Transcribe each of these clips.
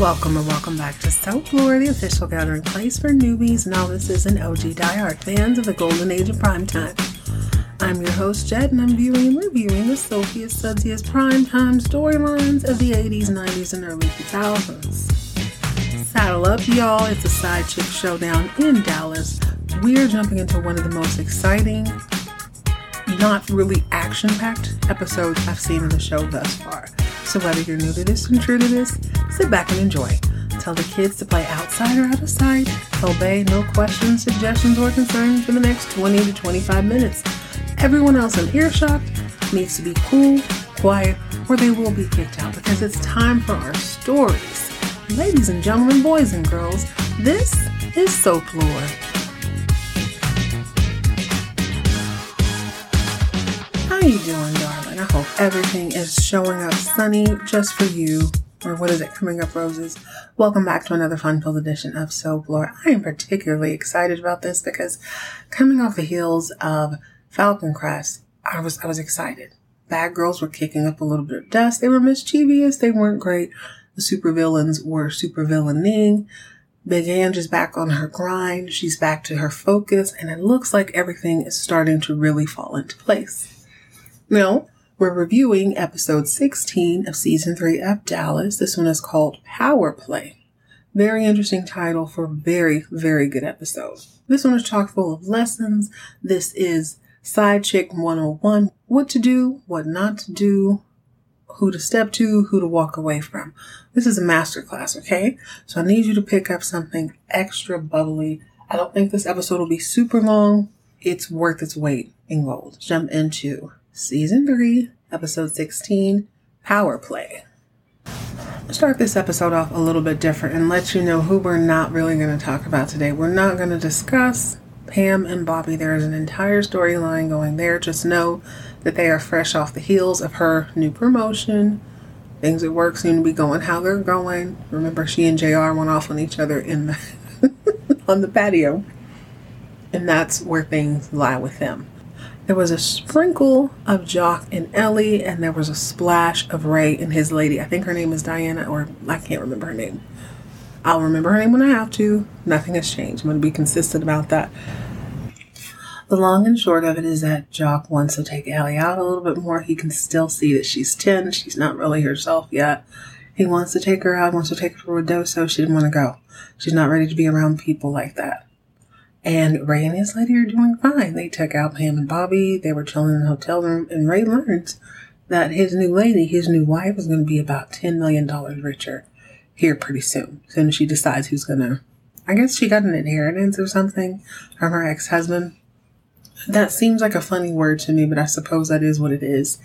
Welcome and welcome back to Soap Lore, the official gathering place for newbies, novices, and OG diehard fans of the golden age of primetime. I'm your host, Jed, and I'm viewing and reviewing the soapiest, sudziest primetime storylines of the 80s, 90s, and early 2000s. Saddle up, y'all. It's a side chick showdown in Dallas. We're jumping into one of the most exciting, not really action packed episodes I've seen in the show thus far. So whether you're new to this and true to this, sit back and enjoy. Tell the kids to play outside or out of sight. Obey, no questions, suggestions, or concerns for the next 20 to 25 minutes. Everyone else in earshot needs to be cool, quiet, or they will be kicked out because it's time for our stories. Ladies and gentlemen, boys and girls, this is Soap Lore. How are you doing, darling? I hope everything is showing up sunny just for you. Or what is it, coming up roses? Welcome back to another fun-filled edition of Soap Lore. I am particularly excited about this because coming off the heels of Falcon Crest, I was I was excited. Bad girls were kicking up a little bit of dust. They were mischievous. They weren't great the supervillains were supervillaining. Big Ange is back on her grind. She's back to her focus, and it looks like everything is starting to really fall into place. Now, we're reviewing episode 16 of season 3 of Dallas. This one is called Power Play. Very interesting title for very, very good episode. This one is chock full of lessons. This is Side Chick 101 what to do, what not to do, who to step to, who to walk away from. This is a masterclass, okay? So I need you to pick up something extra bubbly. I don't think this episode will be super long. It's worth its weight in gold. Jump into season three, episode 16, Power Play. start this episode off a little bit different and let you know who we're not really going to talk about today. We're not going to discuss Pam and Bobby. There is an entire storyline going there. Just know that they are fresh off the heels of her new promotion. Things at work seem to be going how they're going. Remember, she and JR went off on each other in the on the patio. And that's where things lie with them. There was a sprinkle of Jock and Ellie, and there was a splash of Ray and his lady. I think her name is Diana, or I can't remember her name. I'll remember her name when I have to. Nothing has changed. I'm going to be consistent about that. The long and short of it is that Jock wants to take Ellie out a little bit more. He can still see that she's 10. She's not really herself yet. He wants to take her out, wants to take her to a doso. She didn't want to go. She's not ready to be around people like that. And Ray and his lady are doing fine. They took out Pam and Bobby. They were chilling in the hotel room. And Ray learns that his new lady, his new wife, is going to be about $10 million richer here pretty soon. Soon as she decides who's going to, I guess she got an inheritance or something from her ex husband. That seems like a funny word to me, but I suppose that is what it is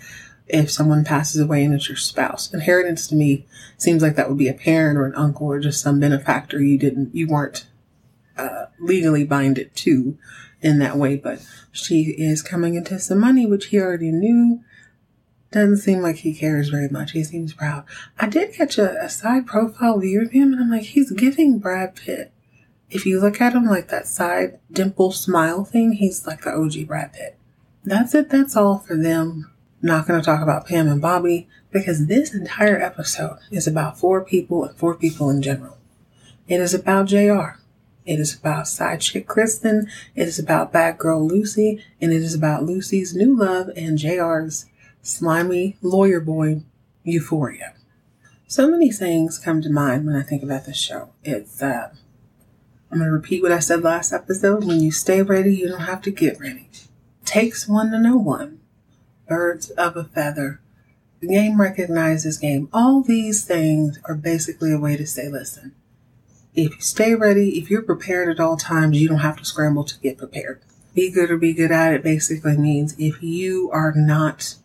if someone passes away and it's your spouse. Inheritance to me seems like that would be a parent or an uncle or just some benefactor you didn't, you weren't uh, legally binded to in that way. But she is coming into some money, which he already knew. Doesn't seem like he cares very much. He seems proud. I did catch a, a side profile view of him, and I'm like, he's giving Brad Pitt if you look at him like that side dimple smile thing, he's like the OG Brad Pitt. That's it. That's all for them. not going to talk about Pam and Bobby because this entire episode is about four people and four people in general. It is about JR. It is about side chick Kristen. It is about bad girl Lucy. And it is about Lucy's new love and JR's slimy lawyer boy Euphoria. So many things come to mind when I think about this show. It's, uh, I'm going to repeat what I said last episode. When you stay ready, you don't have to get ready. Takes one to know one. Birds of a feather. The game recognizes game. All these things are basically a way to say, listen, if you stay ready, if you're prepared at all times, you don't have to scramble to get prepared. Be good or be good at it basically means if you are not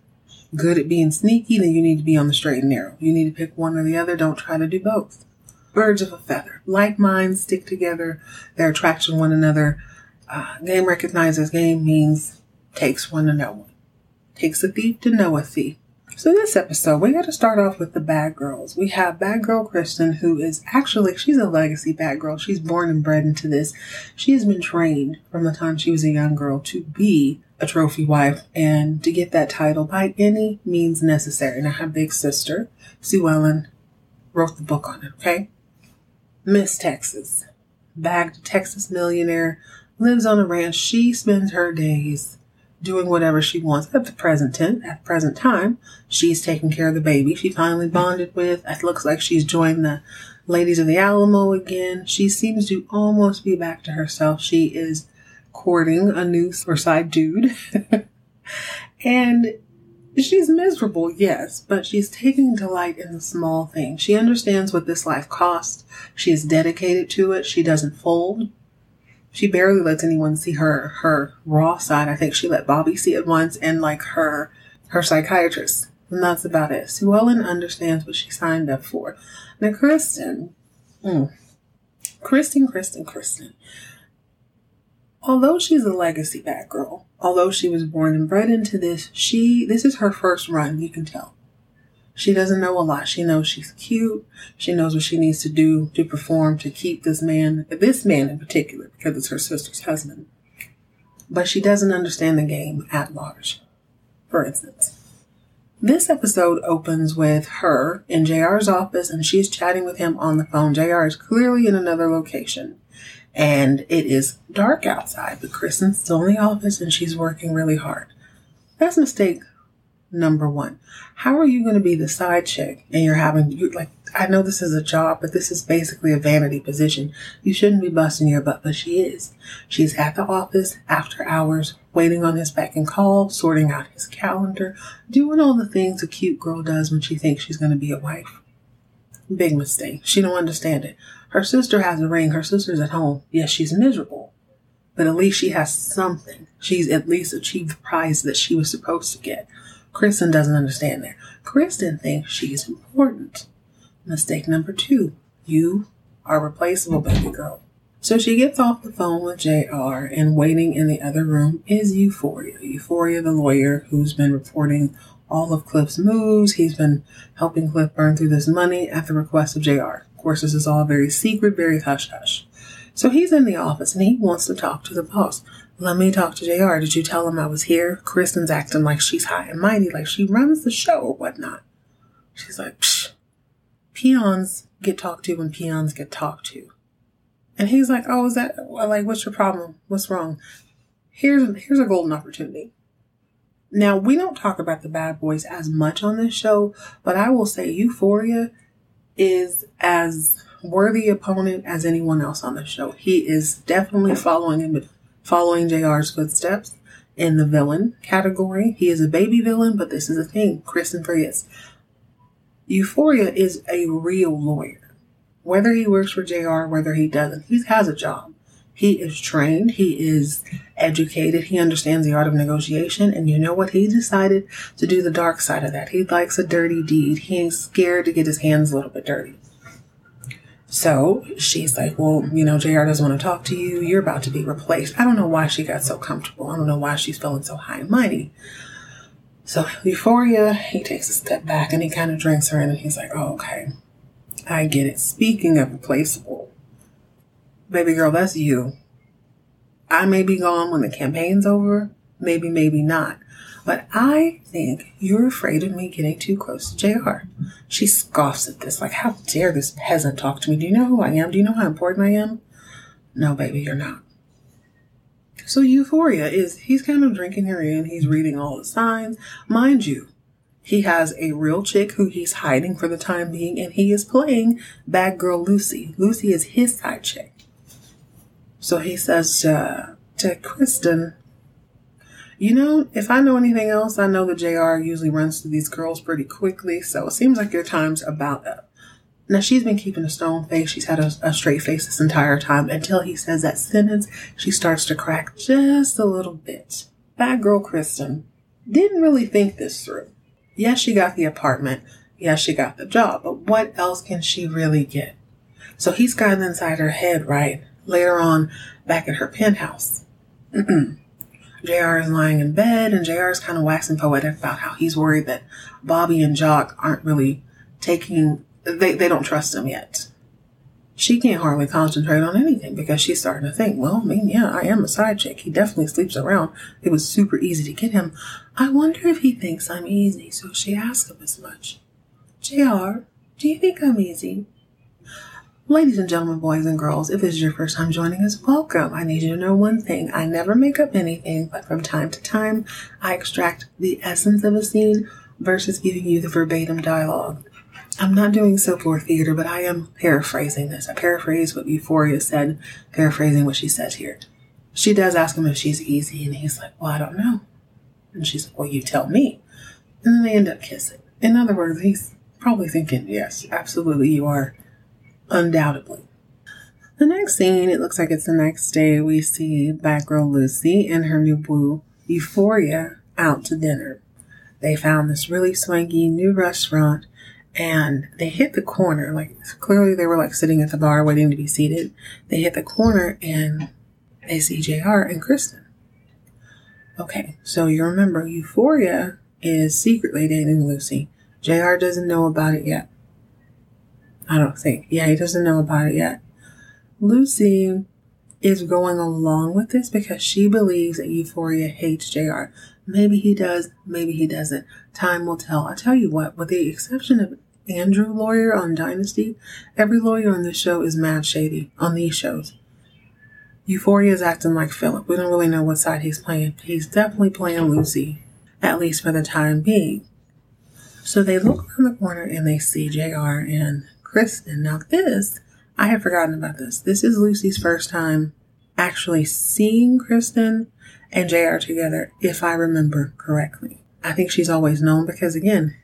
good at being sneaky, then you need to be on the straight and narrow. You need to pick one or the other. Don't try to do both birds of a feather. Like minds stick together, they're attracted to one another. Uh, game recognizes game means takes one to know one. Takes a thief to know a thief. So this episode, we got to start off with the bad girls. We have bad girl Kristen, who is actually, she's a legacy bad girl. She's born and bred into this. She has been trained from the time she was a young girl to be a trophy wife and to get that title by any means necessary. And her big sister, Sue Ellen, wrote the book on it, okay? Miss Texas, bagged Texas millionaire, lives on a ranch. She spends her days doing whatever she wants at the present tense, at the present time. She's taking care of the baby she finally bonded with. It looks like she's joined the Ladies of the Alamo again. She seems to almost be back to herself. She is courting a new side dude. and she's miserable, yes, but she's taking delight in the small things. She understands what this life costs. She is dedicated to it. She doesn't fold. She barely lets anyone see her her raw side. I think she let Bobby see it once and like her her psychiatrist. And that's about it. Sue Ellen understands what she signed up for. Now, Kristen, mm, Kristen, Kristen, Kristen. Although she's a legacy bad girl, although she was born and bred into this, she this is her first run. You can tell. She doesn't know a lot. She knows she's cute. She knows what she needs to do to perform to keep this man, this man in particular, because it's her sister's husband. But she doesn't understand the game at large. For instance, this episode opens with her in JR's office and she's chatting with him on the phone. JR is clearly in another location and it is dark outside, but Kristen's still in the office and she's working really hard. That's a mistake number one. How are you going to be the side chick and you're having, you like, I know this is a job, but this is basically a vanity position. You shouldn't be busting your butt, but she is. She's at the office after hours, waiting on his beck and call, sorting out his calendar, doing all the things a cute girl does when she thinks she's going to be a wife. Big mistake. She don't understand it. Her sister has a ring. Her sister's at home. Yes, she's miserable, but at least she has something. She's at least achieved the prize that she was supposed to get. Kristen doesn't understand that. Kristen thinks she's important. Mistake number two. You are replaceable, baby girl. So she gets off the phone with JR and waiting in the other room is Euphoria. Euphoria, the lawyer who's been reporting all of Cliff's moves. He's been helping Cliff burn through this money at the request of JR. Of course, this is all very secret, very hush hush. So he's in the office and he wants to talk to the boss. Let me talk to JR. Did you tell him I was here? Kristen's acting like she's high and mighty, like she runs the show or whatnot. She's like, Psh, peons get talked to when peons get talked to. And he's like, oh, is that, like, what's your problem? What's wrong? Here's, here's a golden opportunity. Now, we don't talk about the bad boys as much on this show, but I will say Euphoria is as worthy opponent as anyone else on the show. He is definitely following him following JR's footsteps in the villain category. He is a baby villain, but this is a thing Kristen forgets. Euphoria is a real lawyer. Whether he works for JR, whether he doesn't, he has a job. He is trained, he is educated, he understands the art of negotiation, and you know what? He decided to do the dark side of that. He likes a dirty deed. He ain't scared to get his hands a little bit dirty. So she's like, Well, you know, JR doesn't want to talk to you. You're about to be replaced. I don't know why she got so comfortable. I don't know why she's feeling so high and mighty. So Euphoria, he takes a step back and he kind of drinks her in and he's like, Oh, okay. I get it. Speaking of replaceable, baby girl, that's you. I may be gone when the campaign's over. Maybe, maybe not. But I think you're afraid of me getting too close to JR. She scoffs at this, like, how dare this peasant talk to me? Do you know who I am? Do you know how important I am? No, baby, you're not. So Euphoria is, he's kind of drinking her in. He's reading all the signs. Mind you, he has a real chick who he's hiding for the time being, and he is playing bad girl Lucy. Lucy is his side chick. So he says to, to Kristen, you know, if I know anything else, I know that JR usually runs through these girls pretty quickly, so it seems like your time's about up. Now, she's been keeping a stone face. She's had a, a, straight face this entire time until he says that sentence. She starts to crack just a little bit. Bad girl Kristen didn't really think this through. Yes, she got the apartment. Yes, she got the job, but what else can she really get? So he's gotten inside her head, right? Later on, back at her penthouse. JR is lying in bed and JR is kind of waxing poetic about how he's worried that Bobby and Jock aren't really taking, they, they don't trust him yet. She can't hardly concentrate on anything because she's starting to think, well, I mean, yeah, I am a side chick. He definitely sleeps around. It was super easy to get him. I wonder if he thinks I'm easy. So she asks him as much. JR, do you think I'm easy? Ladies and gentlemen, boys and girls, if this is your first time joining us, welcome. I need you to know one thing. I never make up anything, but from time to time, I extract the essence of a scene versus giving you the verbatim dialogue. I'm not doing soap or theater, but I am paraphrasing this. I paraphrase what Euphoria said, paraphrasing what she says here. She does ask him if she's easy, and he's like, Well, I don't know. And she's like, Well, you tell me. And then they end up kissing. In other words, he's probably thinking, Yes, absolutely, you are undoubtedly. The next scene, it looks like it's the next day, we see bad girl Lucy and her new boo, Euphoria, out to dinner. They found this really swanky new restaurant and they hit the corner. Like, clearly they were like sitting at the bar waiting to be seated. They hit the corner and they see JR and Kristen. Okay, so you remember Euphoria is secretly dating Lucy. JR doesn't know about it yet. I don't think. Yeah, he doesn't know about it yet. Lucy is going along with this because she believes that Euphoria hates JR. Maybe he does, maybe he doesn't. Time will tell. I tell you what, with the exception of Andrew Laird on Dynasty, every lawyer on this show is mad shady on these shows. Euphoria is acting like Philip. We don't really know what side he's playing. He's definitely playing Lucy, at least for the time being. So they look around the corner and they see JR and Kristen. Now, this, I had forgotten about this. This is Lucy's first time actually seeing Kristen and JR together, if I remember correctly. I think she's always known because, again,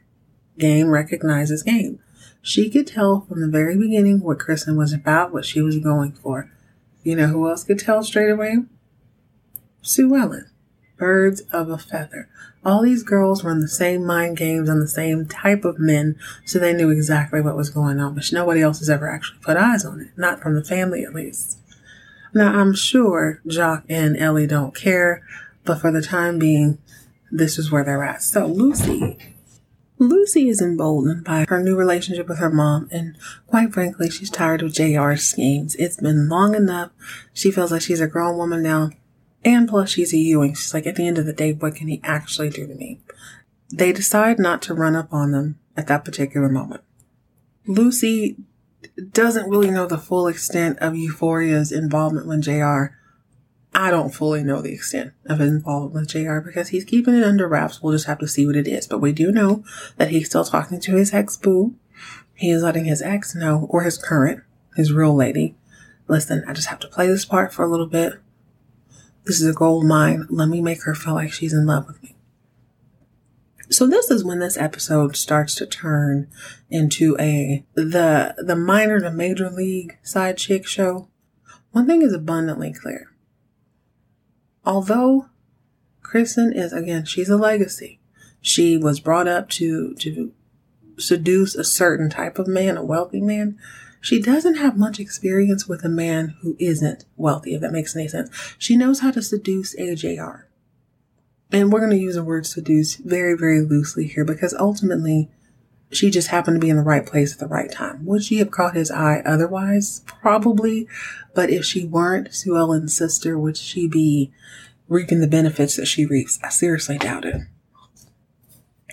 game recognizes game. She could tell from the very beginning what Kristen was about, what she was going for. You know who else could tell straight away? Sue Ellen. Birds of a feather. All these girls were in the same mind games and the same type of men, so they knew exactly what was going on, but nobody else has ever actually put eyes on it. Not from the family, at least. Now, I'm sure Jock and Ellie don't care, but for the time being, this is where they're at. So, Lucy. Lucy is emboldened by her new relationship with her mom, and quite frankly, she's tired of JR's schemes. It's been long enough. She feels like she's a grown woman now and plus, she's a Ewing. She's like, at the end of the day, what can he actually do to me? They decide not to run up on them at that particular moment. Lucy doesn't really know the full extent of Euphoria's involvement with JR. I don't fully know the extent of his involvement with JR because he's keeping it under wraps. We'll just have to see what it is. But we do know that he's still talking to his ex boo. He is letting his ex know, or his current, his real lady, listen, I just have to play this part for a little bit. This is a gold mine. Let me make her feel like she's in love with me. So this is when this episode starts to turn into a the the minor to major league side chick show. One thing is abundantly clear. Although Kristen is again, she's a legacy. She was brought up to to seduce a certain type of man, a wealthy man. She doesn't have much experience with a man who isn't wealthy, if that makes any sense. She knows how to seduce AJR. And we're going to use the word seduce very, very loosely here because ultimately she just happened to be in the right place at the right time. Would she have caught his eye otherwise? Probably. But if she weren't Sue Ellen's sister, would she be reaping the benefits that she reaps? I seriously doubt it.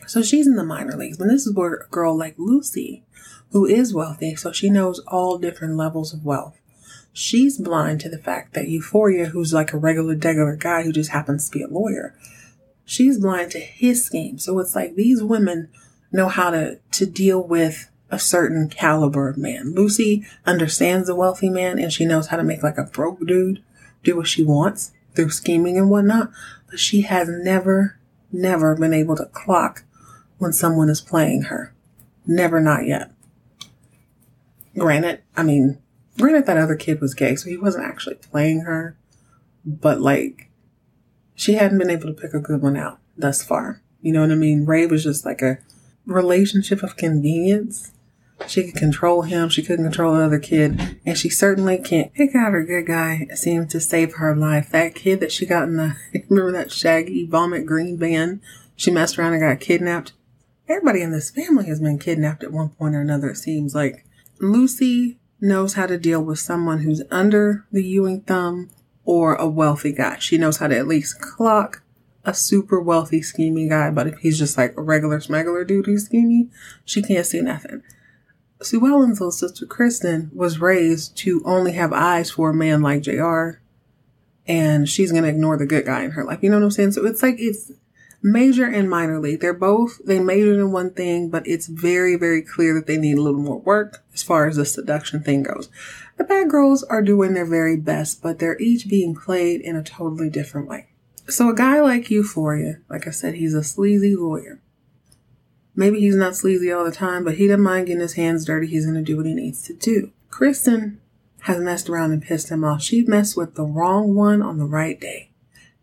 So she's in the minor leagues. And this is where a girl like Lucy who is wealthy, so she knows all different levels of wealth. She's blind to the fact that Euphoria, who's like a regular, regular guy who just happens to be a lawyer, she's blind to his scheme. So it's like these women know how to, to deal with a certain caliber of man. Lucy understands the wealthy man and she knows how to make like a broke dude do what she wants through scheming and whatnot, but she has never, never been able to clock when someone is playing her. Never, not yet. Granted, I mean, granted that other kid was gay, so he wasn't actually playing her, but like, she hadn't been able to pick a good one out thus far. You know what I mean? Ray was just like a relationship of convenience. She could control him, she couldn't control the other kid, and she certainly can't pick out a good guy It seemed to save her life. That kid that she got in the remember that shaggy vomit green van? She messed around and got kidnapped. Everybody in this family has been kidnapped at one point or another, it seems like. Lucy knows how to deal with someone who's under the Ewing thumb or a wealthy guy. She knows how to at least clock a super wealthy, scheming guy, but if he's just like a regular smuggler dude who's scheming, she can't see nothing. Sue Ellen's little sister Kristen was raised to only have eyes for a man like JR and she's to ignore the good guy in her life. You know what I'm saying? So it's like, it's major and minor league. They're both, they majored in one thing, but it's very, very clear that they need a little more work as far as the seduction thing goes. The bad girls are doing their very best, but they're each being played in a totally different way. So a guy like Euphoria, like I said, he's a sleazy lawyer. Maybe he's not sleazy all the time, but he doesn't mind getting his hands dirty. He's going to do what he needs to do. Kristen has messed around and pissed him off. She messed with the wrong one on the right day.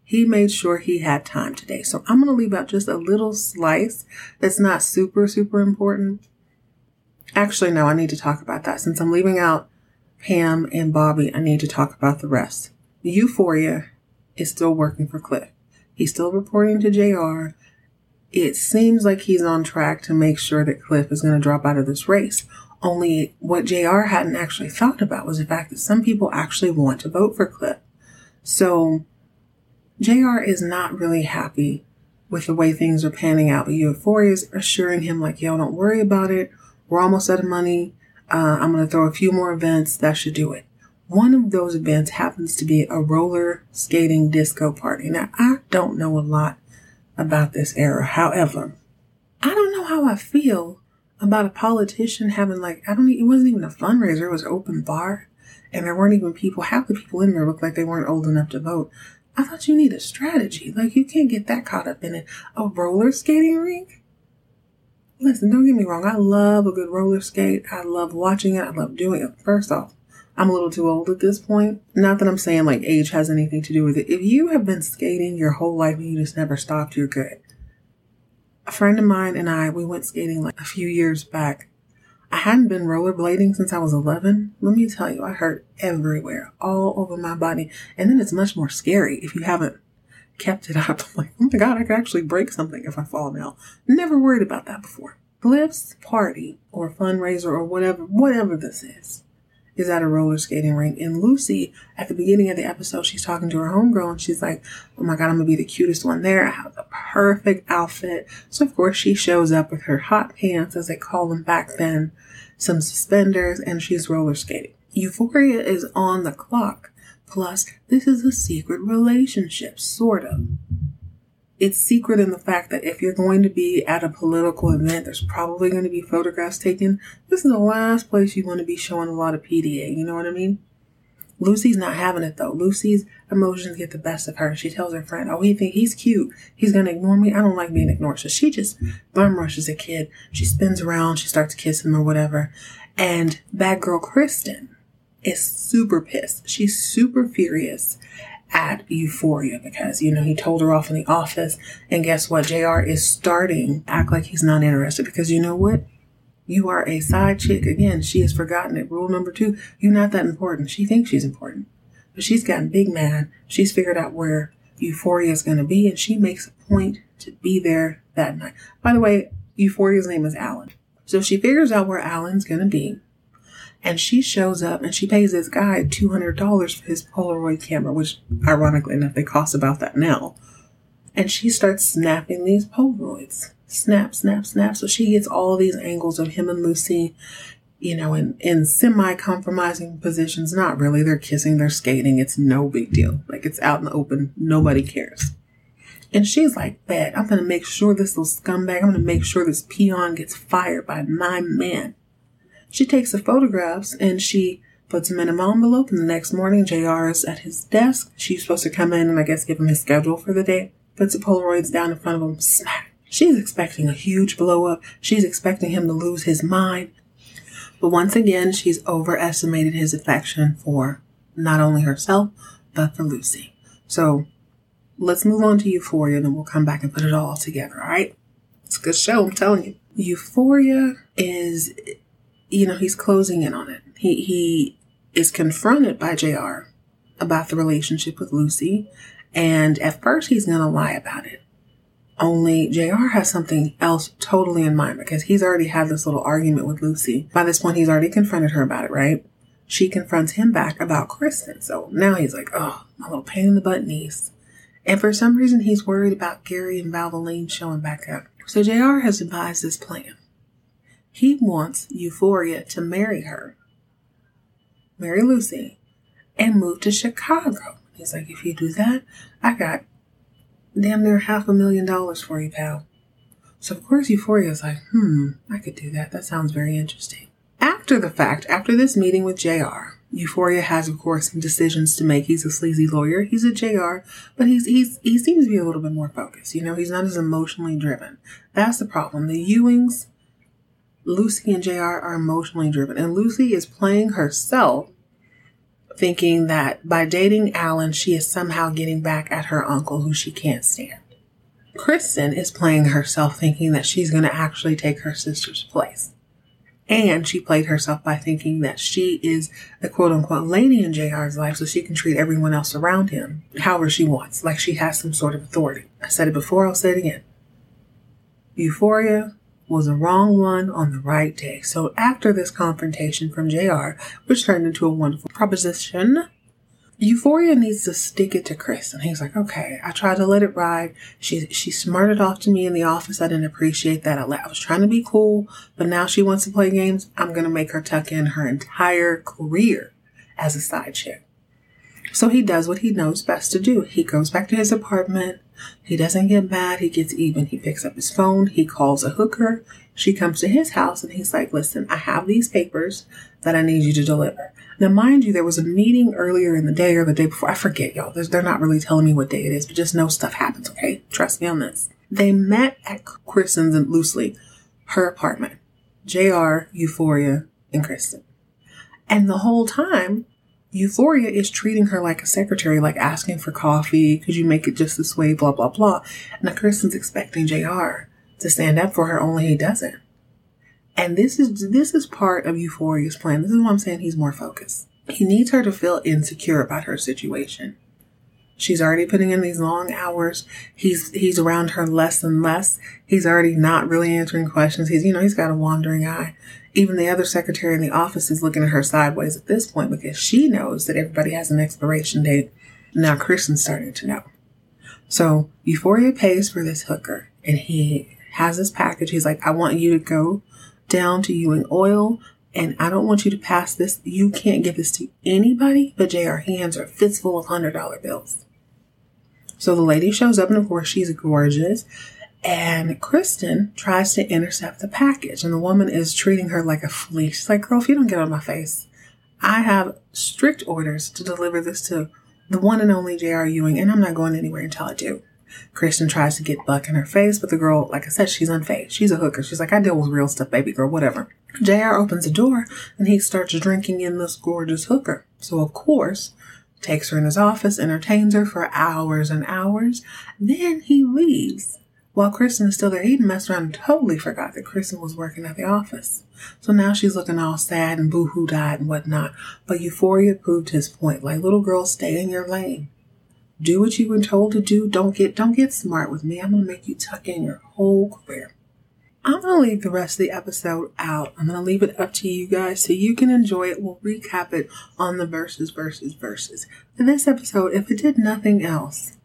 He made sure he had time today. So I'm going to leave out just a little slice that's not super, super important. Actually, no, I need to talk about that. Since I'm leaving out Pam and Bobby, I need to talk about the rest. Euphoria is still working for Cliff. He's still reporting to JR it seems like he's on track to make sure that Cliff is going to drop out of this race. Only what JR hadn't actually thought about was the fact that some people actually want to vote for Cliff. So JR is not really happy with the way things are panning out, but Euphoria is assuring him, like, yo, don't worry about it. We're almost out of money. Uh, I'm going to throw a few more events. That should do it. One of those events happens to be a roller skating disco party. Now, I don't know a lot about this era. However, I don't know how I feel about a politician having like I don't. It wasn't even a fundraiser. It was open bar, and there weren't even people. Half the people in there looked like they weren't old enough to vote. I thought you need a strategy. Like you can't get that caught up in it. A roller skating rink. Listen, don't get me wrong. I love a good roller skate. I love watching it. I love doing it. First off, I'm a little too old at this point. Not that I'm saying like age has anything to do with it. If you have been skating your whole life and you just never stopped, you're good. A friend of mine and I, we went skating like a few years back. I hadn't been rollerblading since I was 11. Let me tell you, I hurt everywhere, all over my body. And then it's much more scary if you haven't kept it up. like, oh my God, I could actually break something if I fall now. Never worried about that before. Cliff's party or fundraiser or whatever, whatever this is is at a roller skating rink. And Lucy, at the beginning of the episode, she's talking to her homegirl and she's like, Oh my God, I'm gonna be the cutest one there. I have the perfect outfit. So of course she shows up with her hot pants, as they call them back then, some suspenders, and she's roller skating. Euphoria is on the clock. Plus, this is a secret relationship, sort of it's secret in the fact that if you're going to be at a political event, there's probably going to be photographs taken. This is the last place you want to be showing a lot of PDA. You know what I mean? Lucy's not having it though. Lucy's emotions get the best of her. She tells her friend, "Oh, he think he's cute. He's gonna ignore me. I don't like being ignored." So she just bum rushes a kid. She spins around. She starts kissing him or whatever. And bad girl Kristen is super pissed. She's super furious at Euphoria because, you know, he told her off in the office. And guess what? JR is starting act like he's not interested because you know what? You are a side chick. Again, she has forgotten it. Rule number two, you're not that important. She thinks she's important. But she's gotten big mad. She's figured out where Euphoria is going to be and she makes a point to be there that night. By the way, Euphoria's name is Alan. So she figures out where Alan's going to be and she shows up and she pays this guy $200 for his Polaroid camera, which ironically enough, they cost about that now. And she starts snapping these Polaroids. Snap, snap, snap. So she gets all these angles of him and Lucy, you know, in, in semi compromising positions. Not really. They're kissing, they're skating. It's no big deal. Like it's out in the open. Nobody cares. And she's like, bet, I'm going to make sure this little scumbag, I'm going to make sure this peon gets fired by my man. She takes the photographs and she puts them in an envelope. And the next morning, JR is at his desk. She's supposed to come in and I guess give him his schedule for the day. Puts the Polaroids down in front of him. Smack. She's expecting a huge blow up. She's expecting him to lose his mind. But once again, she's overestimated his affection for not only herself, but for Lucy. So let's move on to Euphoria, and then we'll come back and put it all together, all right? It's a good show, I'm telling you. Euphoria is you know, he's closing in on it. He, he is confronted by JR about the relationship with Lucy. And at first he's going to lie about it. Only JR has something else totally in mind because he's already had this little argument with Lucy. By this point, he's already confronted her about it, right? She confronts him back about Kristen. So now he's like, oh, my little pain in the butt niece. And for some reason, he's worried about Gary and Valvoline showing back up. So JR has devised this plan. He wants Euphoria to marry her, marry Lucy, and move to Chicago. He's like, if you do that, I got damn near half a million dollars for you, pal. So of course Euphoria is like, hmm, I could do that. That sounds very interesting. After the fact, after this meeting with JR, Euphoria has, of course, some decisions to make. He's a sleazy lawyer. He's a JR, but he's he's he seems to be a little bit more focused. You know, he's not as emotionally driven. That's the problem. The Ewings, Lucy and JR are emotionally driven, and Lucy is playing herself, thinking that by dating Alan, she is somehow getting back at her uncle, who she can't stand. Kristen is playing herself, thinking that she's going to actually take her sister's place. And she played herself by thinking that she is the quote unquote lady in JR's life so she can treat everyone else around him however she wants, like she has some sort of authority. I said it before, I'll say it again. Euphoria was the wrong one on the right day. So after this confrontation from JR, which turned into a wonderful proposition, Euphoria needs to stick it to Chris. And he's like, okay, I tried to let it ride. She, she smarted off to me in the office. I didn't appreciate that. I, was trying to be cool, but now she wants to play games. I'm going to make her tuck in her entire career as a side chick. So he does what he knows best to do. He goes back to his apartment. He doesn't get mad. He gets even. He picks up his phone. He calls a hooker. She comes to his house and he's like, listen, I have these papers that I need you to deliver. Now, mind you, there was a meeting earlier in the day or the day before. I forget, y'all. They're not really telling me what day it is, but just know stuff happens, okay? Trust me on this. They met at Kristen's and loosely her apartment. JR, Euphoria, and Kristen. And the whole time, Euphoria is treating her like a secretary, like asking for coffee. Could you make it just this way? Blah, blah, blah. And Now Kristen's expecting JR to stand up for her, only he doesn't. And this is this is part of Euphoria's plan. This is why I'm saying he's more focused. He needs her to feel insecure about her situation. She's already putting in these long hours. He's he's around her less and less. He's already not really answering questions. He's you know, he's got a wandering eye. Even the other secretary in the office is looking at her sideways at this point because she knows that everybody has an expiration date. Now Kristen's starting to know. So Euphoria pays for this hooker and he has this package. He's like, I want you to go down to Ewing Oil. And I don't want you to pass this. You can't give this to anybody but JR. Hands are fistful of hundred dollar bills. So the lady shows up, and of course, she's gorgeous. And Kristen tries to intercept the package, and the woman is treating her like a flea. She's like, Girl, if you don't get on my face, I have strict orders to deliver this to the one and only J.R. Ewing, and I'm not going anywhere until I do. Kristen tries to get Buck in her face, but the girl, like I said, she's unfazed. She's a hooker. She's like, I deal with real stuff, baby girl, whatever. JR opens the door and he starts drinking in this gorgeous hooker. So, of course, takes her in his office, entertains her for hours and hours. Then he leaves. While Kristen is still there, he messed around and totally forgot that Kristen was working at the office. So now she's looking all sad and boo-hoo died and whatnot. But Euphoria proved his point. Like, little girl, stay in your lane. Do what you've been told to do. Don't get don't get smart with me. I'm gonna make you tuck in your whole career. I'm gonna leave the rest of the episode out. I'm gonna leave it up to you guys so you can enjoy it. We'll recap it on the verses, verses, verses. In this episode, if it did nothing else,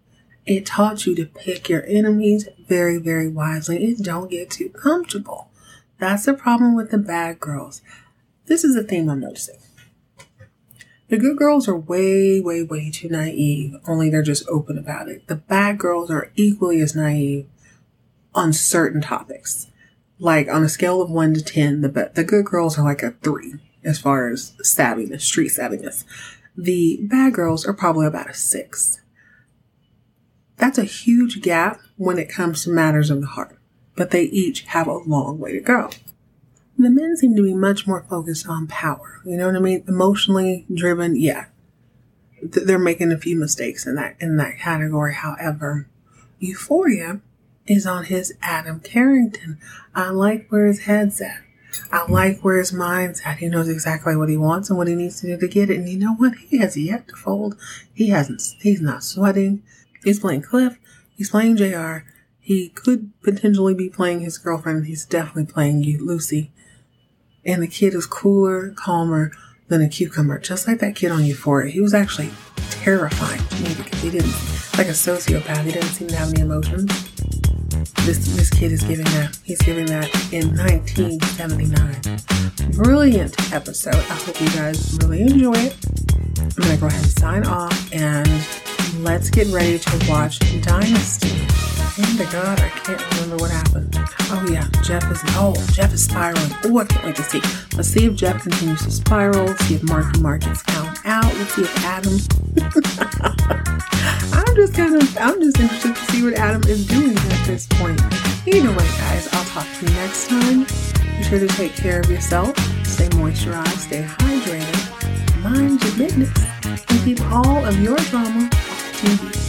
it taught you to pick your enemies very, very wisely and don't get too comfortable. That's the problem with the bad girls. This is a theme I'm noticing. The good girls are way, way, way too naive, only they're just open about it. The bad girls are equally as naive on certain topics. Like on a scale of 1 to 10, the, the good girls are like a 3 as far as savviness, street savviness. The bad girls are probably about a 6. That's a huge gap when it comes to matters of the heart, but they each have a long way to go the men seem to be much more focused on power. You know what I mean? Emotionally driven, yeah. They're making a few mistakes in that in that category. However, Euphoria is on his Adam Carrington. I like where his head's at. I like where his mind's at. He knows exactly what he wants and what he needs to do to get it. And you know what? He has yet to fold. He hasn't. He's not sweating. He's playing Cliff. He's playing Jr. He could potentially be playing his girlfriend. He's definitely playing Lucy. And the kid is cooler, calmer than a cucumber, just like that kid on Euphoria. He was actually terrifying to me because he didn't, like a sociopath, he didn't seem to have any emotions. This this kid is giving that. He's giving that in 1979. Brilliant episode. I hope you guys really enjoy it. I'm gonna go ahead and sign off and let's get ready to watch Dynasty. And God, I can't remember what happened. Oh yeah, Jeff is oh Jeff is spiraling. Oh, I can't wait to see. Let's see if Jeff continues to spiral. See if Marky Mark gets found out. Let's see if Adam. I'm just kind of I'm just interested to see what Adam is doing at this point. Either way, guys, I'll talk to you next time. Be sure to take care of yourself. Stay moisturized. Stay hydrated. Mind your business. And keep all of your drama TV.